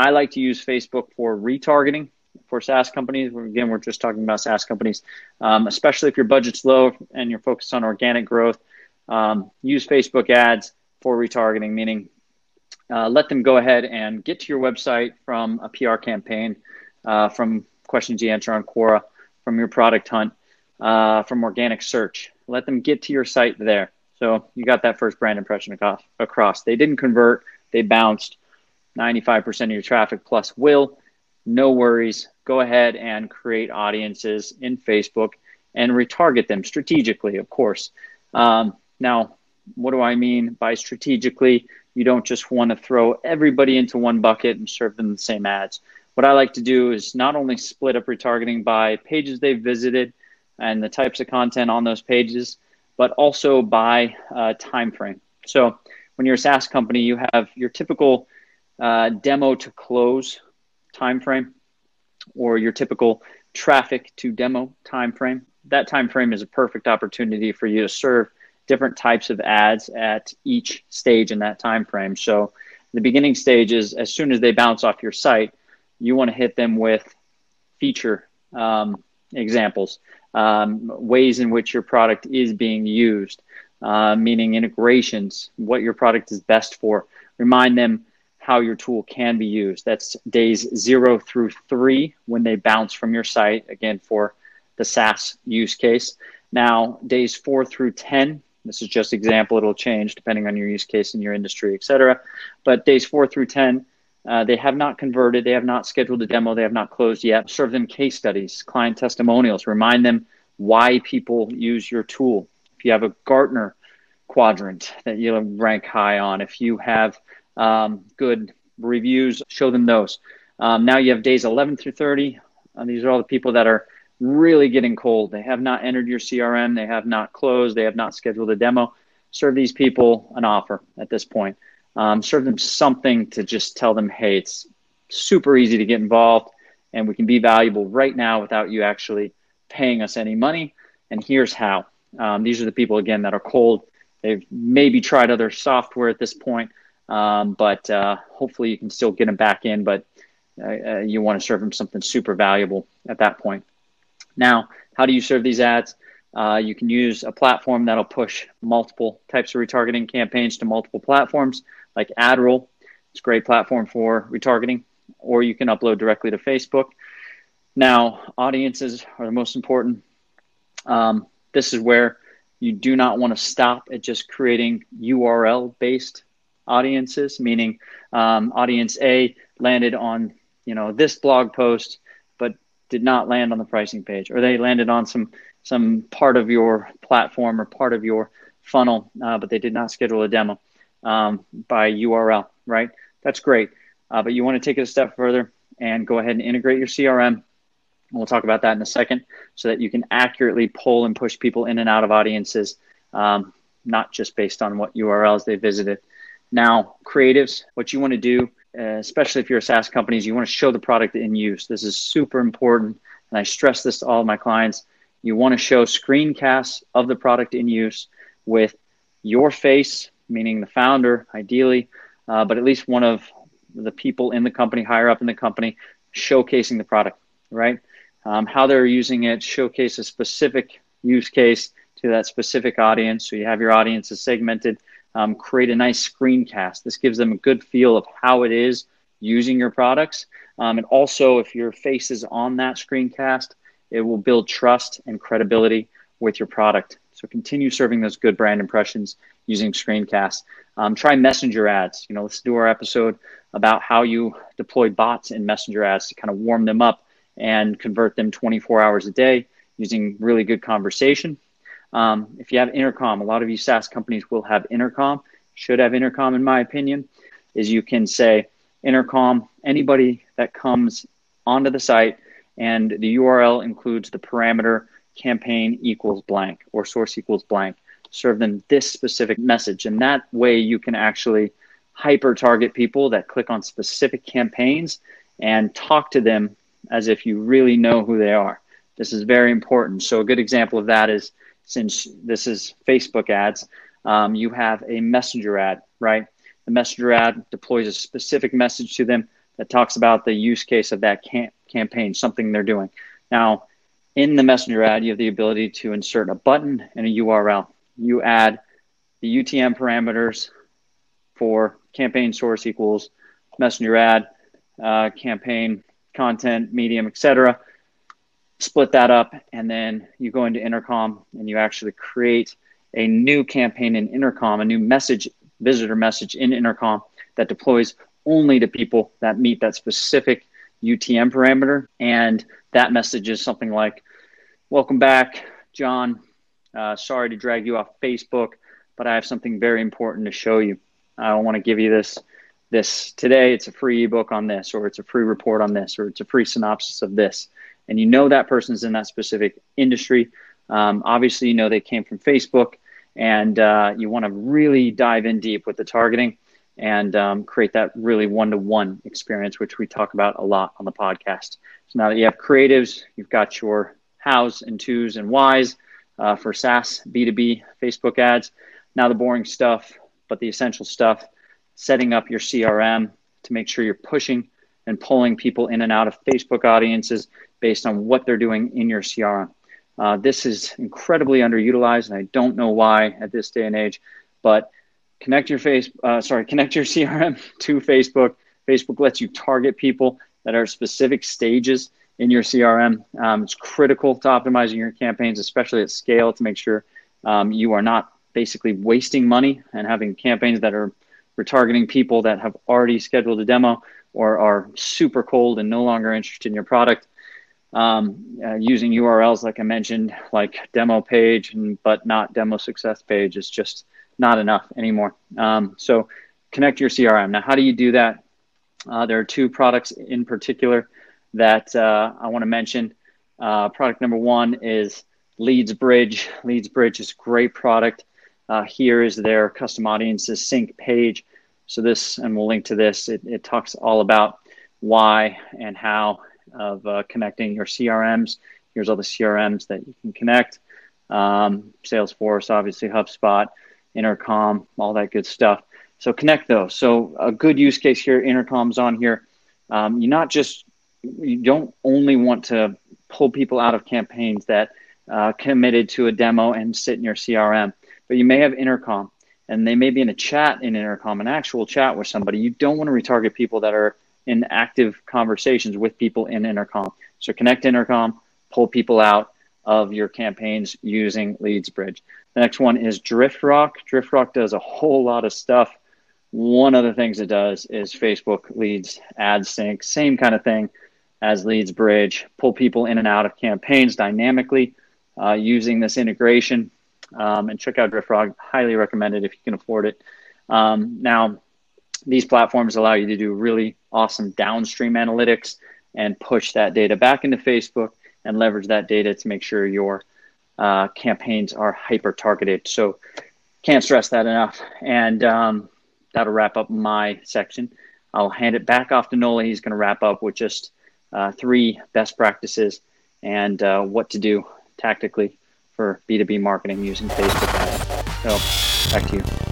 I like to use Facebook for retargeting for SaaS companies. Again, we're just talking about SaaS companies, um, especially if your budget's low and you're focused on organic growth. Um, use Facebook ads for retargeting, meaning uh, let them go ahead and get to your website from a PR campaign, uh, from questions you answer on Quora, from your product hunt, uh, from organic search. Let them get to your site there. So you got that first brand impression across. They didn't convert, they bounced. 95% of your traffic plus will. No worries. Go ahead and create audiences in Facebook and retarget them strategically, of course. Um, now, what do I mean by strategically? You don't just want to throw everybody into one bucket and serve them the same ads. What I like to do is not only split up retargeting by pages they've visited and the types of content on those pages, but also by uh, time frame. So when you're a SaaS company, you have your typical uh, demo to close time frame, or your typical traffic to demo time frame. That time frame is a perfect opportunity for you to serve different types of ads at each stage in that time frame. So the beginning stage is as soon as they bounce off your site, you want to hit them with feature um, examples, um, ways in which your product is being used, uh, meaning integrations, what your product is best for. Remind them how your tool can be used. That's days zero through three when they bounce from your site, again, for the SaaS use case. Now, days four through 10 this is just example. It'll change depending on your use case and your industry, et cetera. But days four through 10, uh, they have not converted. They have not scheduled a demo. They have not closed yet. Serve them case studies, client testimonials. Remind them why people use your tool. If you have a Gartner quadrant that you rank high on, if you have um, good reviews, show them those. Um, now you have days 11 through 30. Uh, these are all the people that are really getting cold. They have not entered your CRM, they have not closed, they have not scheduled a demo. Serve these people an offer at this point. Um, serve them something to just tell them, hey, it's super easy to get involved and we can be valuable right now without you actually paying us any money. And here's how. Um, these are the people, again, that are cold. They've maybe tried other software at this point, um, but uh, hopefully you can still get them back in. But uh, uh, you want to serve them something super valuable at that point. Now, how do you serve these ads? Uh, you can use a platform that'll push multiple types of retargeting campaigns to multiple platforms, like AdRoll. It's a great platform for retargeting, or you can upload directly to Facebook. Now, audiences are the most important. Um, this is where you do not want to stop at just creating URL based audiences, meaning um, audience A landed on you know this blog post but did not land on the pricing page, or they landed on some some part of your platform or part of your funnel, uh, but they did not schedule a demo um, by URL. Right? That's great, uh, but you want to take it a step further and go ahead and integrate your CRM. We'll talk about that in a second, so that you can accurately pull and push people in and out of audiences, um, not just based on what URLs they visited. Now, creatives, what you want to do uh, especially if you're a SaaS company, is you want to show the product in use. This is super important, and I stress this to all of my clients. You want to show screencasts of the product in use with your face, meaning the founder, ideally, uh, but at least one of the people in the company, higher up in the company, showcasing the product, right? Um, how they're using it, showcase a specific use case to that specific audience. So you have your audiences segmented um, create a nice screencast. This gives them a good feel of how it is using your products. Um, and also, if your face is on that screencast, it will build trust and credibility with your product. So continue serving those good brand impressions using screencasts. Um, try messenger ads. You know, let's do our episode about how you deploy bots in messenger ads to kind of warm them up and convert them 24 hours a day using really good conversation um, if you have intercom, a lot of you SaaS companies will have intercom, should have intercom, in my opinion, is you can say intercom, anybody that comes onto the site and the URL includes the parameter campaign equals blank or source equals blank. Serve them this specific message. And that way you can actually hyper target people that click on specific campaigns and talk to them as if you really know who they are. This is very important. So, a good example of that is since this is Facebook ads, um, you have a messenger ad, right? The messenger ad deploys a specific message to them that talks about the use case of that cam- campaign, something they're doing. Now, in the messenger ad, you have the ability to insert a button and a URL. You add the UTM parameters for campaign source equals messenger ad, uh, campaign content, medium, etc. Split that up, and then you go into Intercom and you actually create a new campaign in Intercom, a new message, visitor message in Intercom that deploys only to people that meet that specific UTM parameter. And that message is something like, Welcome back, John. Uh, sorry to drag you off Facebook, but I have something very important to show you. I want to give you this this today. It's a free ebook on this, or it's a free report on this, or it's a free synopsis of this. And you know that person's in that specific industry. Um, obviously, you know they came from Facebook, and uh, you want to really dive in deep with the targeting and um, create that really one to one experience, which we talk about a lot on the podcast. So now that you have creatives, you've got your hows and twos and whys uh, for SaaS B2B Facebook ads. Now the boring stuff, but the essential stuff, setting up your CRM to make sure you're pushing and pulling people in and out of Facebook audiences based on what they're doing in your CRM. Uh, this is incredibly underutilized, and I don't know why at this day and age. But connect your face, uh, sorry, connect your CRM to Facebook. Facebook lets you target people that are specific stages in your CRM. Um, it's critical to optimizing your campaigns, especially at scale, to make sure um, you are not basically wasting money and having campaigns that are retargeting people that have already scheduled a demo or are super cold and no longer interested in your product. Um, uh, using URLs like I mentioned, like demo page, and, but not demo success page, is just not enough anymore. Um, so connect your CRM. Now, how do you do that? Uh, there are two products in particular that uh, I want to mention. Uh, product number one is Leads Bridge. Leads Bridge is a great product. Uh, here is their custom audiences sync page. So this, and we'll link to this. It, it talks all about why and how of uh, connecting your CRMs. Here's all the CRMs that you can connect. Um, Salesforce, obviously HubSpot, Intercom, all that good stuff. So connect those. So a good use case here, Intercom's on here. Um, you're not just you don't only want to pull people out of campaigns that uh, committed to a demo and sit in your CRM, but you may have intercom and they may be in a chat in intercom, an actual chat with somebody. You don't want to retarget people that are in active conversations with people in intercom. So connect intercom, pull people out of your campaigns using Leads Bridge. The next one is DriftRock. DriftRock does a whole lot of stuff. One of the things it does is Facebook leads ad sync, same kind of thing as Leads Bridge, pull people in and out of campaigns dynamically uh, using this integration. Um, and check out DriftRock. Highly recommended if you can afford it. Um, now, these platforms allow you to do really awesome downstream analytics and push that data back into Facebook and leverage that data to make sure your uh, campaigns are hyper targeted. So, can't stress that enough. And um, that'll wrap up my section. I'll hand it back off to Nola. He's going to wrap up with just uh, three best practices and uh, what to do tactically for B2B marketing using Facebook ads. So back to you.